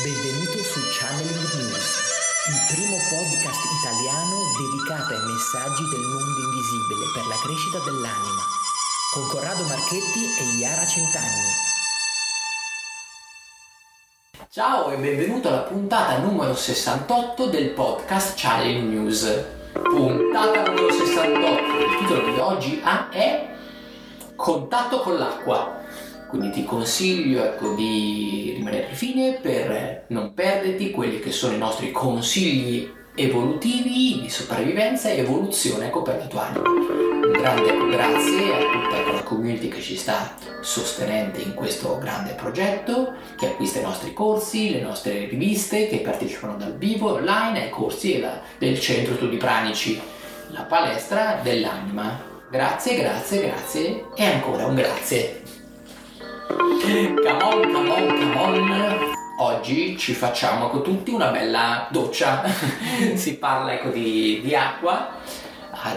Benvenuto su Channeling News, il primo podcast italiano dedicato ai messaggi del mondo invisibile per la crescita dell'anima, con Corrado Marchetti e Iara Centanni. Ciao e benvenuto alla puntata numero 68 del podcast Channeling News. Puntata numero 68, il titolo di oggi è Contatto con l'acqua. Quindi ti consiglio ecco, di rimanere fine per non perderti quelli che sono i nostri consigli evolutivi di sopravvivenza e evoluzione ecco, per la tua anima. Un grande grazie a tutta la community che ci sta sostenendo in questo grande progetto, che acquista i nostri corsi, le nostre riviste, che partecipano dal vivo, online ai corsi del Centro Studi Pranici, la palestra dell'anima. Grazie, grazie, grazie e ancora un grazie. Come on, come on, come on. Oggi ci facciamo con tutti una bella doccia. si parla ecco, di, di acqua.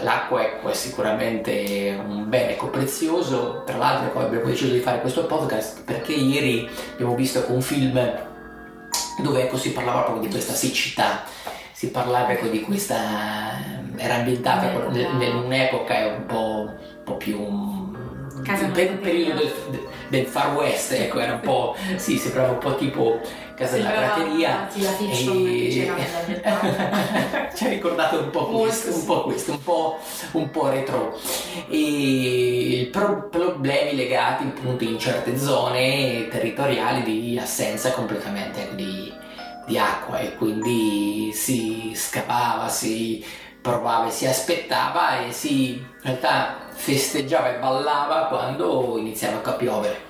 L'acqua ecco, è sicuramente un bene ecco, prezioso. Tra l'altro ecco, abbiamo deciso di fare questo podcast perché ieri abbiamo visto ecco, un film dove ecco, si parlava proprio di questa siccità. Si parlava ecco, di questa. era ambientata in un'epoca un po', un po più Casa per, periodo del, del, Far West, ecco, era un po', sì, sembrava un po' tipo casa della prateria. E... Ci ha ricordato un po' questo, un po' questo, un po', un po retro. E pro- problemi legati appunto in certe zone territoriali di assenza completamente ecco, di, di acqua e quindi si scavava, si provava e si aspettava e si in realtà festeggiava e ballava quando iniziava a piovere.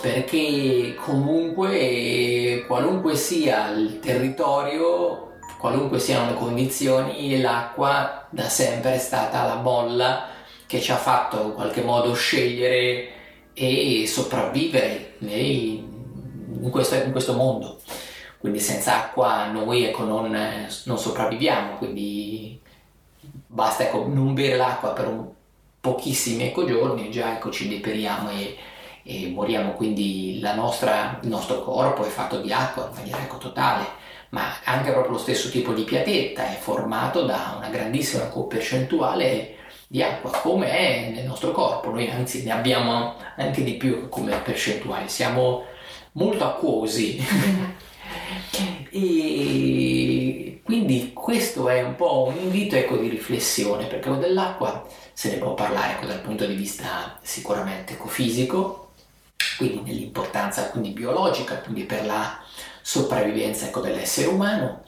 Perché comunque qualunque sia il territorio qualunque siano le condizioni l'acqua da sempre è stata la molla che ci ha fatto in qualche modo scegliere e sopravvivere nei, in, questo, in questo mondo. Quindi senza acqua noi ecco, non, non sopravviviamo, quindi basta ecco, non bere l'acqua per un, pochissimi ecco, giorni e già ecco, ci deperiamo e, e moriamo, quindi nostra, il nostro corpo è fatto di acqua in maniera ecco, totale, ma anche proprio lo stesso tipo di piatetta è formato da una grandissima percentuale di acqua come è nel nostro corpo, noi anzi ne abbiamo anche di più come percentuale, siamo molto acquosi. E quindi questo è un po' un invito ecco, di riflessione, perché dell'acqua se ne può parlare ecco, dal punto di vista sicuramente ecofisico, quindi nell'importanza quindi biologica, quindi per la sopravvivenza ecco, dell'essere umano,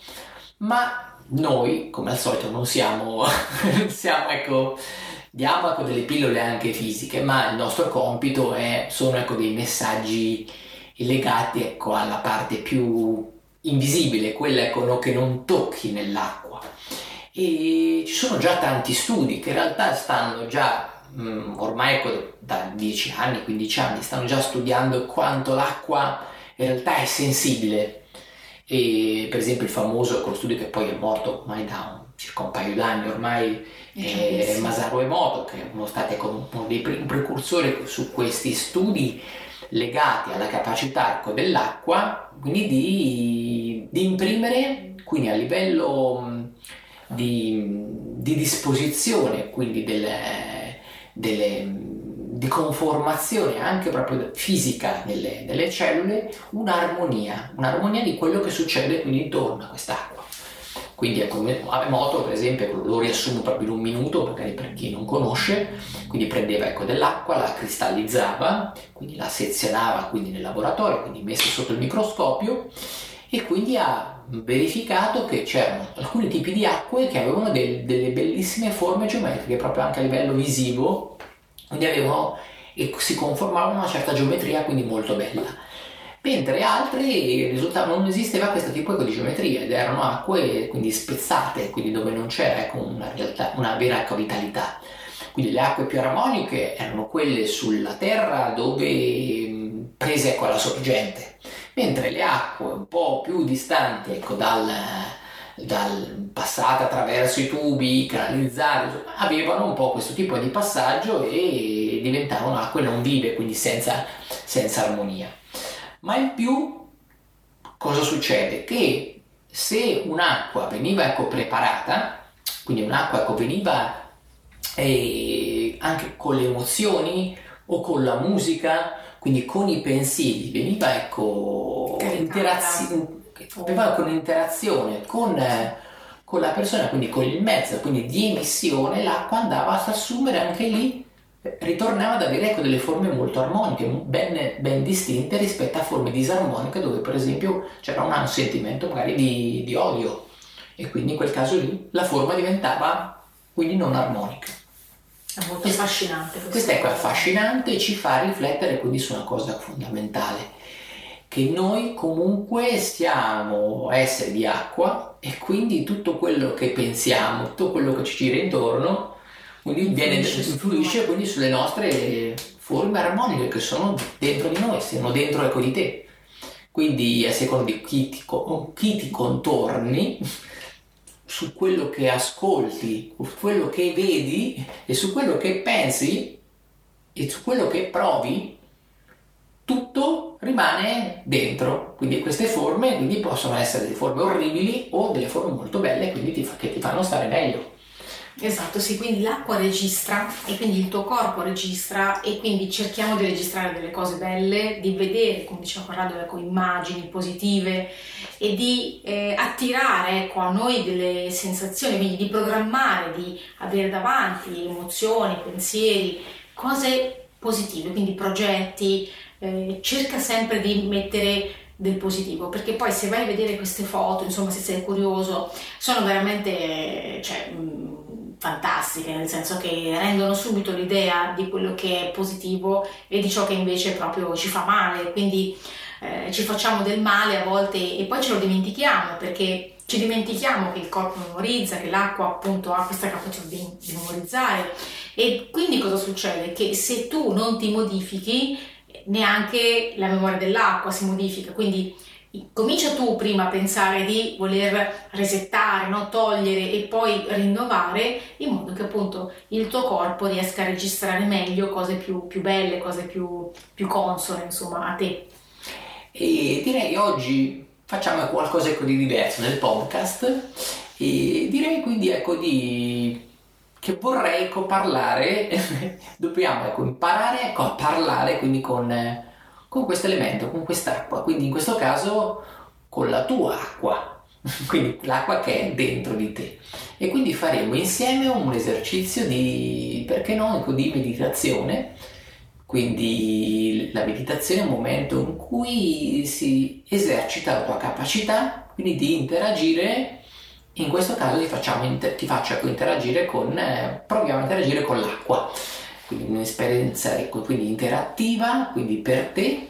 ma noi come al solito non siamo, siamo ecco, diamo ecco, delle pillole anche fisiche, ma il nostro compito è, sono ecco, dei messaggi legati ecco, alla parte più invisibile, quella ecco, che non tocchi nell'acqua. E ci sono già tanti studi che in realtà stanno già, mh, mm, ormai ecco, da 10 anni, 15 anni, stanno già studiando quanto l'acqua in realtà è sensibile. E per esempio il famoso ecco, studio che poi è morto ormai da un, circa un paio d'anni ormai è Masaru Emoto che è uno, stato, ecco, uno dei precursori su questi studi legati alla capacità ecco, dell'acqua, quindi di, di, imprimere, quindi a livello di, di disposizione, quindi delle, delle, di conformazione anche proprio fisica delle, delle cellule, un'armonia, un'armonia di quello che succede quindi intorno a quest'acqua. Quindi ecco, Abemoto per esempio lo riassumo proprio in un minuto, magari per chi non conosce, quindi prendeva ecco, dell'acqua, la cristallizzava, quindi la sezionava quindi nel laboratorio, quindi messa sotto il microscopio. E quindi ha verificato che c'erano alcuni tipi di acque che avevano del, delle bellissime forme geometriche proprio anche a livello visivo, quindi avevano e si conformavano a una certa geometria quindi molto bella mentre altri risultavano non esisteva questo tipo di geometria ed erano acque quindi spezzate, quindi dove non c'era ecco, una, realtà, una vera ecco, vitalità. Quindi le acque più armoniche erano quelle sulla terra dove prese ecco, alla sorgente, mentre le acque un po' più distanti ecco, dal, dal passate attraverso i tubi canalizzati avevano un po' questo tipo di passaggio e diventavano acque non vive, quindi senza, senza armonia ma in più cosa succede? Che se un'acqua veniva ecco, preparata, quindi un'acqua ecco, veniva eh, anche con le emozioni o con la musica, quindi con i pensieri, veniva ecco, interazio- aveva con interazione con, con la persona, quindi con il mezzo, quindi di emissione, l'acqua andava ad assumere anche lì ritornava ad avere ecco, delle forme molto armoniche, ben, ben, distinte rispetto a forme disarmoniche dove per esempio c'era un sentimento magari di, di, odio e quindi in quel caso lì la forma diventava quindi non armonica. È molto affascinante. Questo è affascinante e ci fa riflettere quindi su una cosa fondamentale, che noi comunque siamo esseri di acqua e quindi tutto quello che pensiamo, tutto quello che ci gira intorno quindi viene, influisce quindi sulle nostre forme armoniche che sono dentro di noi, sono dentro ecco di te. Quindi a seconda di chi ti, chi ti contorni, su quello che ascolti, su quello che vedi e su quello che pensi e su quello che provi, tutto rimane dentro. Quindi queste forme quindi possono essere delle forme orribili o delle forme molto belle quindi ti, che ti fanno stare meglio. Esatto, sì, quindi l'acqua registra e quindi il tuo corpo registra e quindi cerchiamo di registrare delle cose belle, di vedere, come diceva Corrado, ecco, immagini positive e di eh, attirare ecco, a noi delle sensazioni, quindi di programmare, di avere davanti emozioni, pensieri, cose positive, quindi progetti, eh, cerca sempre di mettere del positivo perché poi se vai a vedere queste foto insomma se sei curioso sono veramente cioè, fantastiche, nel senso che rendono subito l'idea di quello che è positivo e di ciò che invece proprio ci fa male, quindi eh, ci facciamo del male a volte e poi ce lo dimentichiamo perché ci dimentichiamo che il corpo memorizza, che l'acqua appunto ha questa capacità di, di memorizzare. E quindi cosa succede? Che se tu non ti modifichi neanche la memoria dell'acqua si modifica, quindi comincia tu prima a pensare di voler resettare, no? togliere e poi rinnovare in modo che appunto il tuo corpo riesca a registrare meglio cose più, più belle, cose più, più consone insomma a te. E direi oggi facciamo qualcosa ecco di diverso nel podcast e direi quindi ecco di che vorrei ecco parlare dobbiamo ecco imparare ecco, a parlare quindi con con questo elemento, con quest'acqua, quindi in questo caso con la tua acqua, quindi l'acqua che è dentro di te. E quindi faremo insieme un esercizio di, perché no, ecco, di meditazione. Quindi la meditazione è un momento in cui si esercita la tua capacità, quindi di interagire, in questo caso ti, facciamo, ti faccio ecco, interagire con, eh, proviamo a interagire con l'acqua quindi un'esperienza ecco, quindi interattiva, quindi per te,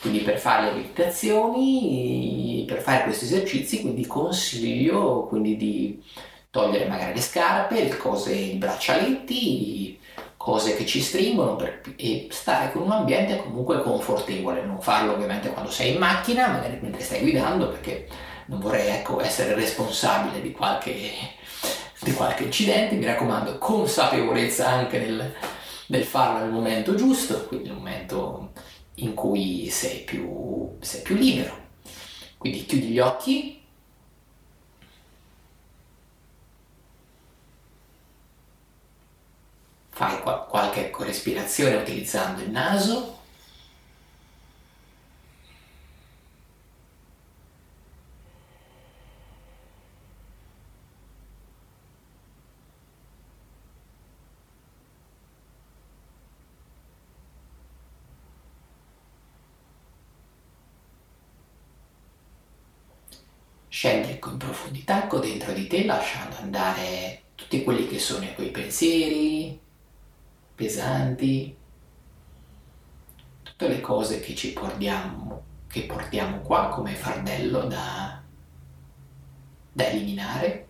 quindi per fare le meditazioni, per fare questi esercizi, quindi consiglio quindi di togliere magari le scarpe, le cose, i braccialetti, cose che ci stringono per, e stare con un ambiente comunque confortevole, non farlo ovviamente quando sei in macchina, magari mentre stai guidando perché non vorrei ecco, essere responsabile di qualche, di qualche incidente, mi raccomando consapevolezza anche nel, nel farlo nel momento giusto, quindi nel momento in cui sei più, sei più libero. Quindi chiudi gli occhi. Fai qualche respirazione utilizzando il naso. Scendi ecco in profondità, ecco dentro di te, lasciando andare tutti quelli che sono quei pensieri pesanti, tutte le cose che ci portiamo, che portiamo qua come fardello da, da eliminare.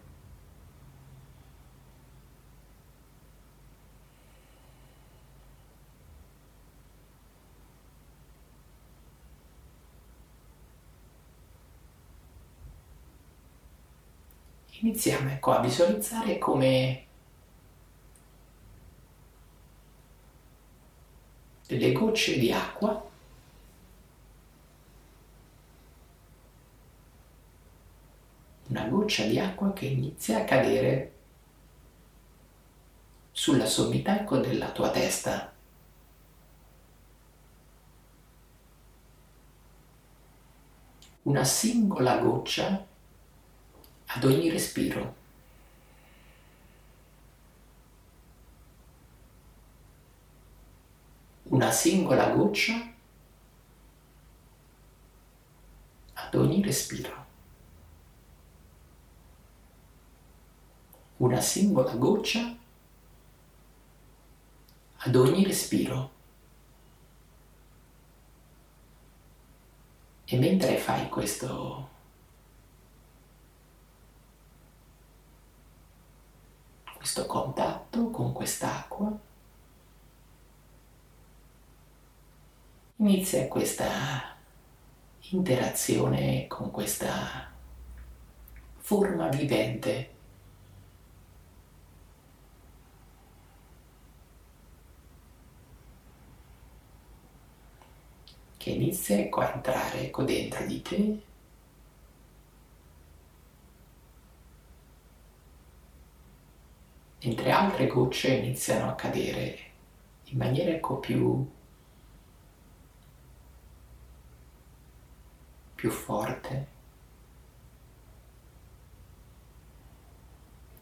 Iniziamo ecco, a visualizzare come delle gocce di acqua una goccia di acqua che inizia a cadere sulla sommità ecco, della tua testa. Una singola goccia ad ogni respiro. Una singola goccia ad ogni respiro. Una singola goccia ad ogni respiro. E mentre fai questo questo contatto con quest'acqua, inizia questa interazione con questa forma vivente. che inizia a entrare ecco, dentro di te mentre altre gocce iniziano a cadere in maniera ecco più più forte.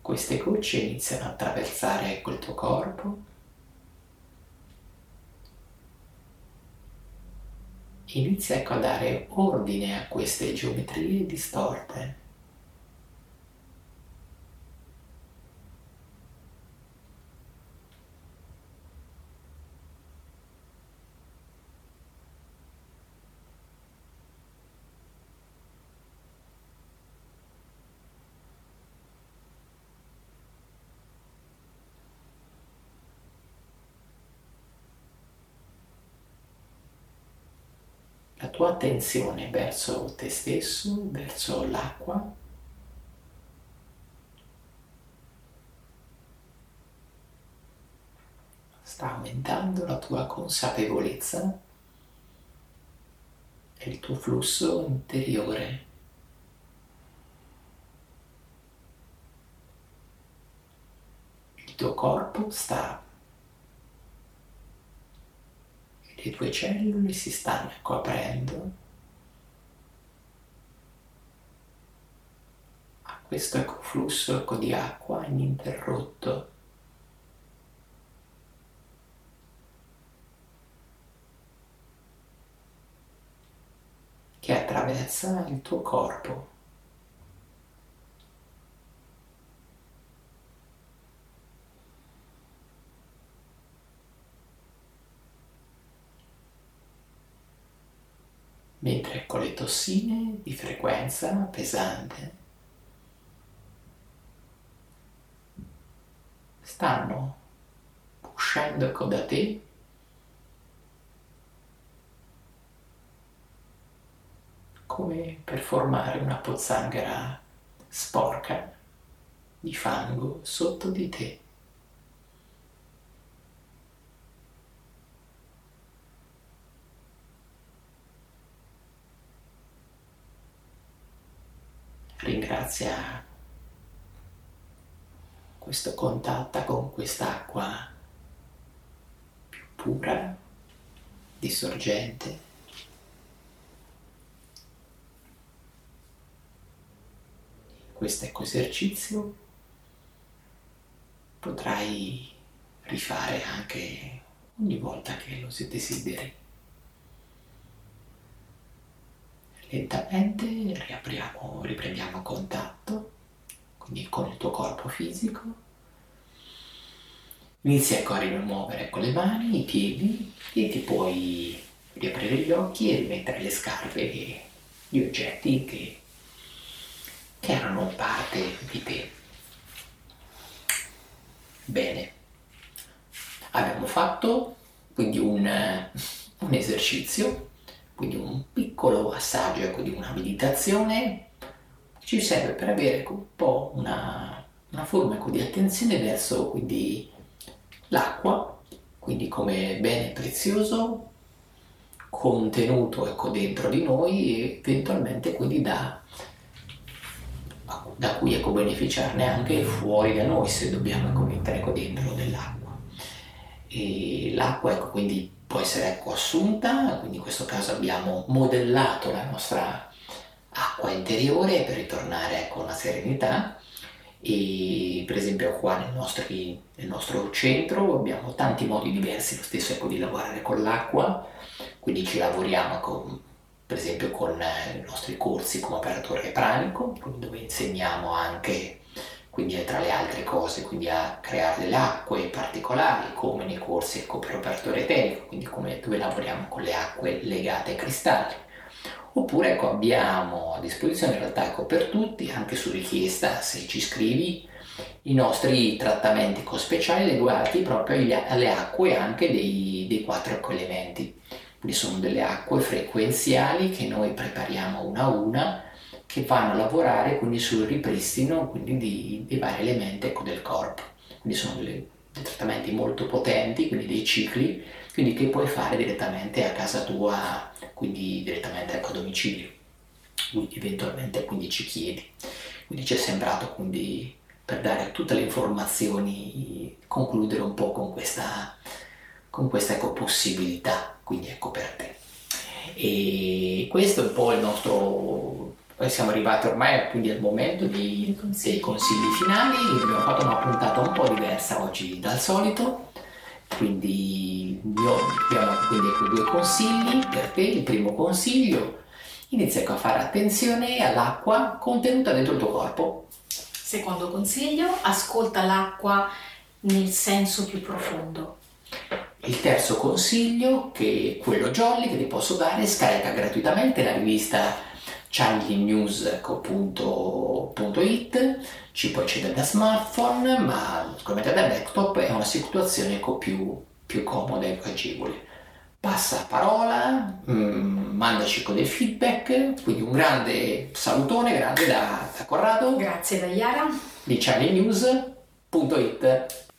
Queste gocce iniziano a attraversare quel tuo corpo inizia ecco a dare ordine a queste geometrie distorte. Tua attenzione verso te stesso, verso l'acqua. Sta aumentando la tua consapevolezza e il tuo flusso interiore. Il tuo corpo sta le tue cellule si stanno coprendo a questo flusso di acqua ininterrotto. che attraversa il tuo corpo. Mentre con le tossine di frequenza pesante stanno uscendo da te come per formare una pozzanghera sporca di fango sotto di te. Ringrazia questo contatto con quest'acqua più pura, di sorgente. Questo ecco esercizio potrai rifare anche ogni volta che lo si desideri. Lentamente riprendiamo contatto, quindi con il tuo corpo fisico. Inizia ecco a rimuovere con le mani, i piedi e ti puoi riaprire gli occhi e rimettere le scarpe e gli oggetti che, che erano parte di te. Bene, abbiamo fatto quindi un, un esercizio quindi un piccolo assaggio ecco, di una meditazione ci serve per avere ecco, un po' una, una forma ecco, di attenzione verso quindi, l'acqua, quindi come bene prezioso contenuto ecco, dentro di noi e eventualmente quindi da da cui ecco, beneficiarne anche fuori da noi se dobbiamo ecco, mettere ecco, dentro dell'acqua. E l'acqua ecco, quindi può essere ecco, assunta, quindi in questo caso abbiamo modellato la nostra acqua interiore per ritornare ecco, a una serenità. E per esempio qua nel, nostri, nel, nostro centro abbiamo tanti modi diversi lo stesso ecco, di lavorare con l'acqua. Quindi ci lavoriamo con, per esempio con eh, i nostri corsi come operatore pranico dove insegniamo anche quindi tra le altre cose quindi a creare delle acque particolari come nei corsi ecco, per operatore eterico quindi come, dove lavoriamo con le acque legate ai cristalli oppure ecco, abbiamo a disposizione in realtà ecco, per tutti, anche su richiesta se ci scrivi, i nostri trattamenti speciali legati proprio agli, alle acque anche dei, dei quattro elementi. Quindi sono delle acque frequenziali che noi prepariamo una a una che vanno a lavorare quindi sul ripristino quindi di, dei vari elementi ecco, del corpo. Quindi sono delle, dei trattamenti molto potenti, quindi dei cicli, quindi che puoi fare direttamente a casa tua quindi direttamente ecco, a domicilio, quindi eventualmente quindi ci chiedi. Quindi ci è sembrato quindi per dare tutte le informazioni concludere un po' con questa, con questa ecco, possibilità, quindi ecco per te. E questo è un po' il nostro siamo arrivati ormai quindi al momento dei, dei consigli finali abbiamo fatto una puntata un po' diversa oggi dal solito quindi io abbiamo quindi ecco due consigli per te. Il primo consiglio, inizia ecco a fare attenzione all'acqua contenuta dentro il tuo corpo. Secondo consiglio, ascolta l'acqua nel senso più profondo. Il terzo consiglio, che è quello jolly che ti posso dare, scarica gratuitamente la rivista channelnews.it ci puoi accedere da smartphone ma sicuramente da laptop è una situazione ecco, più, più comoda e agevole. Passa parola mm, mandaci con dei feedback. Quindi un grande salutone grande da, da Corrado. Grazie da Iara di channelnews.it